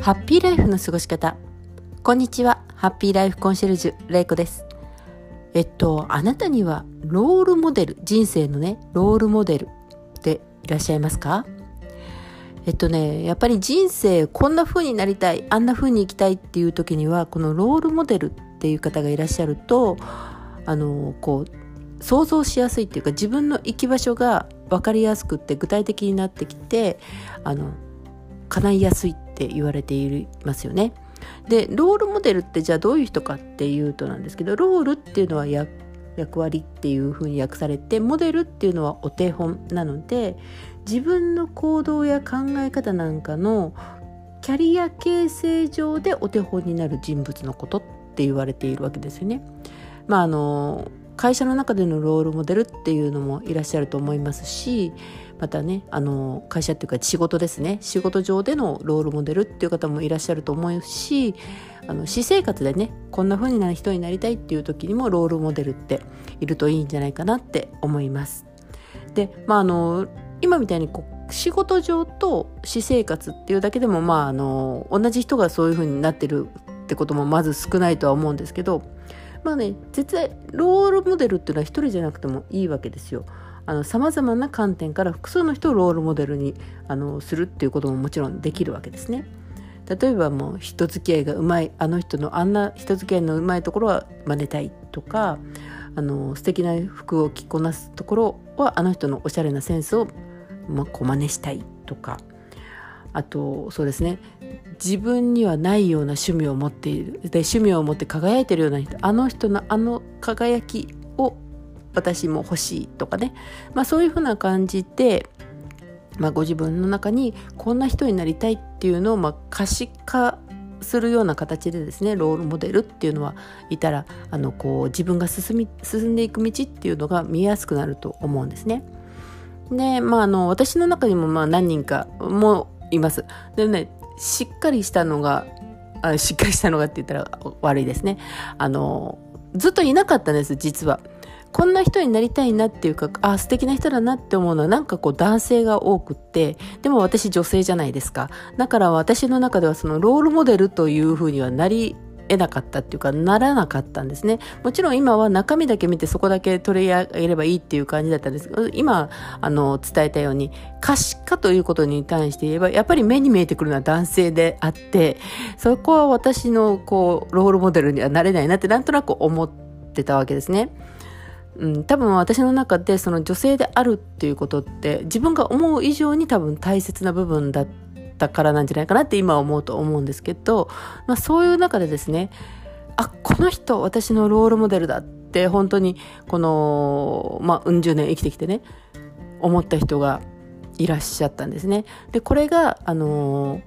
ハッピーライフの過ごし方。こんにちは。ハッピーライフコンシェルジュレイコです。えっとあなたにはロールモデル人生のねロールモデルっていらっしゃいますか？えっとねやっぱり人生こんな風になりたいあんな風に生きたいっていう時にはこのロールモデルっていう方がいらっしゃるとあのこう想像しやすいっていうか自分の生き場所が分かりやすくって具体的になってきてあの叶いやすいっって言われていますよね。でロールモデルってじゃあどういう人かっていうとなんですけどロールっていうのは役割っていうふうに訳されてモデルっていうのはお手本なので自分の行動や考え方なんかのキャリア形成上でお手本になる人物のことって言われているわけですよね。まああの会社の中でのロールモデルっていうのもいらっしゃると思いますしまたねあの会社っていうか仕事ですね仕事上でのロールモデルっていう方もいらっしゃると思うしあの私生活でねこんな風になる人になりたいっていう時にもロールモデルっているといいんじゃないかなって思います。でまああの今みたいにこう仕事上と私生活っていうだけでもまああの同じ人がそういう風になってるってこともまず少ないとは思うんですけどまあね絶対ロールモデルっていうのは一人じゃなくてもいいわけですよ。さまざまな観点から複数の人をロールモデルにあのするっていうことももちろんできるわけですね。例えばもう人付き合いがうまいあの人のあんな人付き合いのうまいところは真似たいとかあの素敵な服を着こなすところはあの人のおしゃれなセンスを、まこう真似したいとかあとそうですね自分にはないような趣味を持っているで趣味を持って輝いてるような人あの人のあの輝きを私も欲しいとかね、まあ、そういうふうな感じで、まあ、ご自分の中にこんな人になりたいっていうのをまあ可視化するような形でですねロールモデルっていうのはいたらあのこう自分が進み進んでいく道っていうのが見えやすくなると思うんですね。でまああの私の中にもまあ何人かもいます。でねしっかりしたのがあしっかりしたのがって言ったら悪いですね。あのずっといなかったんです実は。こんな人になりたいなっていうかあ素敵な人だなって思うのはなんかこう男性が多くってでも私女性じゃないですかだから私の中ではそのロールモデルというふうにはなり得なかったっていうかならなかったんですねもちろん今は中身だけ見てそこだけ取り上げればいいっていう感じだったんですけど今あの伝えたように可視化ということに関して言えばやっぱり目に見えてくるのは男性であってそこは私のこうロールモデルにはなれないなってなんとなく思ってたわけですね。うん、多分私の中でその女性であるっていうことって自分が思う以上に多分大切な部分だったからなんじゃないかなって今思うと思うんですけど、まあ、そういう中でですねあこの人私のロールモデルだって本当にこの、まあ、うん十年生きてきてね思った人がいらっしゃったんですね。でこれがあの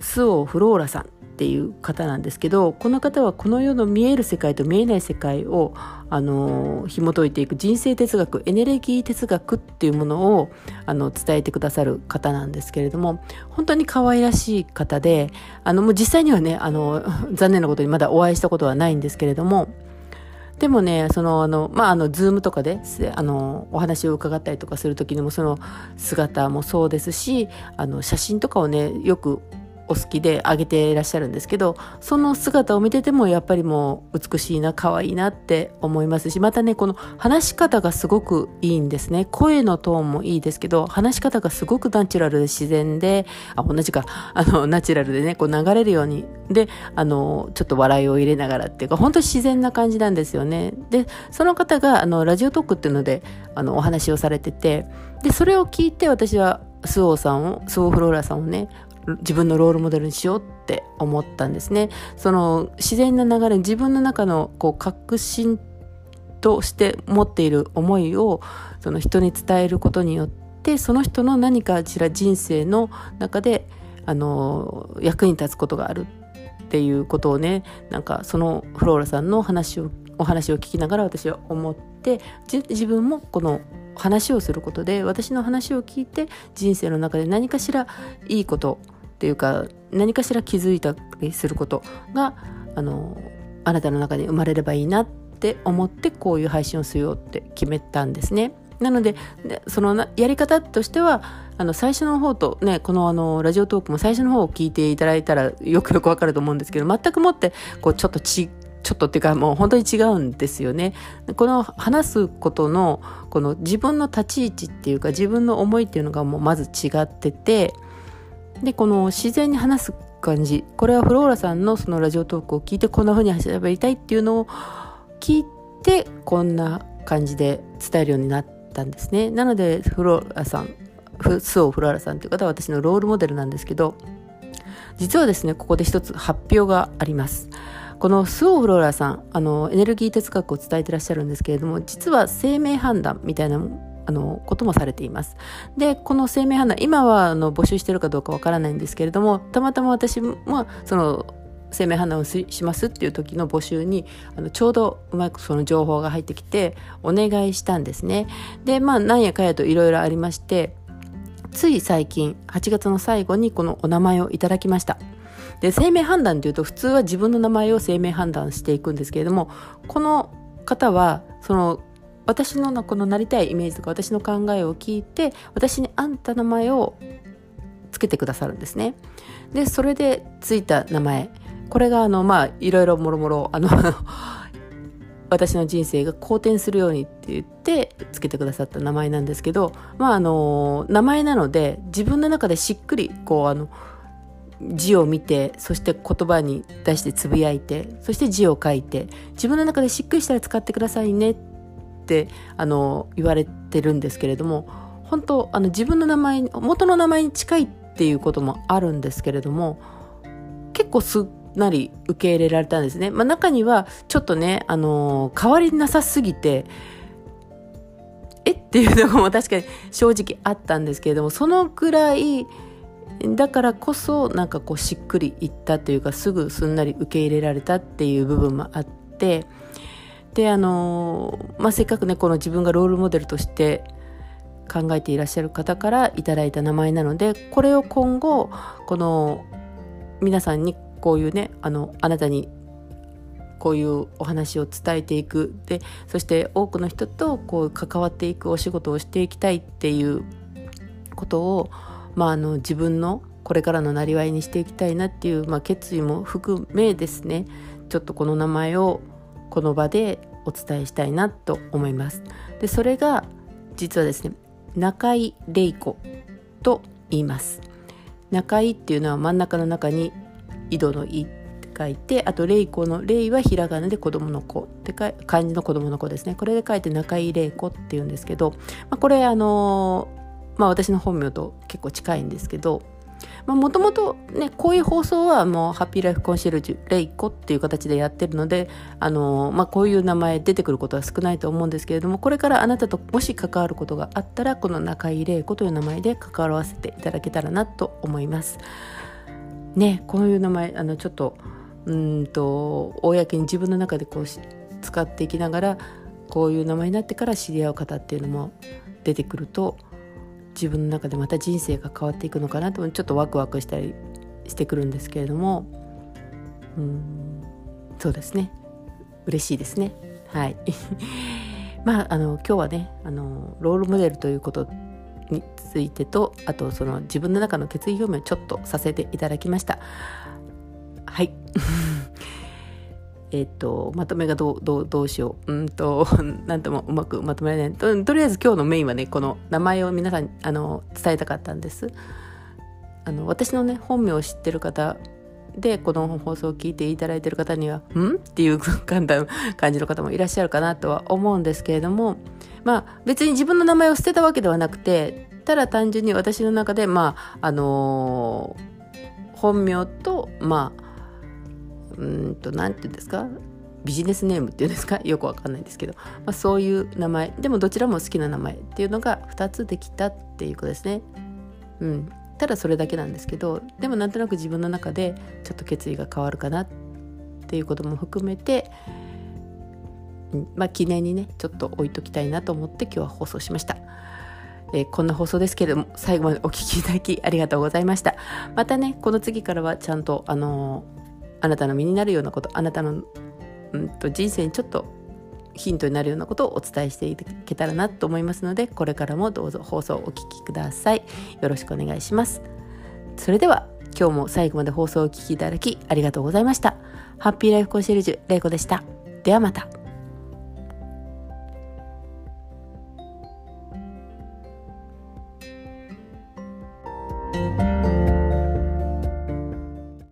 スオ・フローラさんっていう方なんですけどこの方はこの世の見える世界と見えない世界をあの紐解いていく人生哲学エネルギー哲学っていうものをあの伝えてくださる方なんですけれども本当に可愛らしい方であのもう実際にはねあの 残念なことにまだお会いしたことはないんですけれどもでもね、その、あの、まあ、あの、ズームとかで、あの、お話を伺ったりとかする時にも、その姿もそうですし、あの、写真とかをね、よくお好きであげていらっしゃるんですけどその姿を見ててもやっぱりもう美しいな可愛いなって思いますしまたねこの話し方がすごくいいんですね。声のトーンもいいですけど話し方がすごくナチュラルで自然であ同じか。あのナチュラルでねこう流れるように。であのちょっと笑いを入れながらっていうか本当自然な感じなんですよね。でその方があのラジオトークっていうのであのお話をされててでそれを聞いて私はスオーさんをスオフローラさんをね自分のロールモデルにしようって思ったんですね。その自然な流れ自分の中のこう確信として持っている思いをその人に伝えることによってその人の何かしら人生の中であの役に立つことがあるっていうことをねなんかそのフローラさんの話をお話を聞きながら私は思って自分もこの話をすることで私の話を聞いて人生の中で何かしらいいことっていうか何かしら気づいたりすることがあのあなたの中に生まれればいいなって思ってこういう配信をしようって決めたんですね。なのでそのやり方としてはあの最初の方とねこのあのラジオトークも最初の方を聞いていただいたらよくよくわかると思うんですけど全くもってこうちょっとちちょっとっていうかもう本当に違うんですよね。この話すことのこの自分の立ち位置っていうか自分の思いっていうのがもうまず違っててでこの自然に話す感じこれはフローラさんのそのラジオトークを聞いてこんな風に喋りたいっていうのを聞いてこんな感じで伝えるようになったんですね。なのでフローラさんスオ・フローラさんという方は私のロールモデルなんですけど実はですねここで一つ発表がありますこのスオ・フローラさんあのエネルギー哲学を伝えてらっしゃるんですけれども実は生命判断みたいなあのこともされています。でこの生命判断今はあの募集してるかどうかわからないんですけれどもたまたま私はその生命判断をしますっていう時の募集にあのちょうどうまくその情報が入ってきてお願いしたんですね。でまあなんやかやといろいろありましてつい最近8月の最後にこのお名前をいただきました。で生命判断というと普通は自分の名前を生命判断していくんですけれどもこの方はその私のこのなりたいイメージとか私の考えを聞いて私に合った名前をつけてくださるんですね。でそれでついた名前。これがあのまあいろいろもろもろあの 私の人生が好転するようにって言ってつけてくださった名前なんですけど、まああの、名前なので自分の中でしっくり、こう、あの、字を見て、そして言葉に出してつぶやいて、そして字を書いて、自分の中でしっくりしたら使ってくださいねっって、あの、言われてるんですけれども、本当、あの、自分の名前、元の名前に近いっていうこともあるんですけれども、結構すっなり受け入れられたんですね。まあ、中にはちょっとね、あの、変わりなさすぎてえ？っていうのも確かに 正直あったんですけれどもそのくらいだからこそなんかこうしっくりいったというかすぐすんなり受け入れられたっていう部分もあってであの、まあ、せっかくねこの自分がロールモデルとして考えていらっしゃる方からいただいた名前なのでこれを今後この皆さんにこういうねあのあなたにこういうお話を伝えていく。でそして多くの人とこう関わっていくお仕事をしていきたいっていうことを、まあ、あの自分のこれからのなりわいにしていきたいなっていう、まあ、決意も含めですねちょっとこの名前をこの場でお伝えしたいなと思います。でそれが実はですね中井玲子と言います。中井っていうのは真ん中の中に井戸の井って書いてあと玲子の玲はひらがなで子供の子ってか漢字の子供の子ですねこれで書いて中井玲子っていうんですけど、まあ、これあのまあ私の本名と結構近いんですけどもともとねこういう放送はもうハッピーライフコンシェルジュレイコっていう形でやってるのであのまあこういう名前出てくることは少ないと思うんですけれどもこれからあなたともし関わることがあったらこの中井玲子という名前で関わらせていただけたらなと思います。ねこういう名前あのちょっとうんと公に自分の中でこう使っていきながらこういう名前になってから知り合う方っていうのも出てくると自分の中でまた人生が変わっていくのかなとちょっとワクワクしたりしてくるんですけれども。うん。そうですね。嬉しいですね。はい。まああの今日はねあのロールモデルということについてとあとその自分の中の決意表明をちょっとさせていただきました。はい。えっとまとめがどうどうどうしよう。うんと なんともうまくまとめられない。ととりあえず今日のメインはねこの名前を皆さんあの伝えたかったんです。あの私のね本名を知ってる方でこの放送を聞いていただいてる方には「ん?」っていう感じの方もいらっしゃるかなとは思うんですけれどもまあ別に自分の名前を捨てたわけではなくてただ単純に私の中でまああのー、本名とまあうんと何て言うんですか？ビジネスネームっていうんですか？よくわかんないんですけど、まあ、そういう名前。でもどちらも好きな名前っていうのが2つできたっていうことですね。うん、ただそれだけなんですけどでもなんとなく自分の中でちょっと決意が変わるかなっていうことも含めて、うん。まあ、記念にねちょっと置いときたいなと思って今日は放送しました。えー、こんな放送ですけれども最後までお聴きいただきありがとうございました。またねこの次からはちゃんとあのー、あなたの身になるようなことあなたの、うんと人生にちょっとヒントになるようなことをお伝えしていけたらなと思いますのでこれからもどうぞ放送をお聞きください。よろしくお願いします。それでは今日も最後まで放送をお聞きいただきありがとうございました。ハッピーライフコンシェルジュれいこでした。ではまた。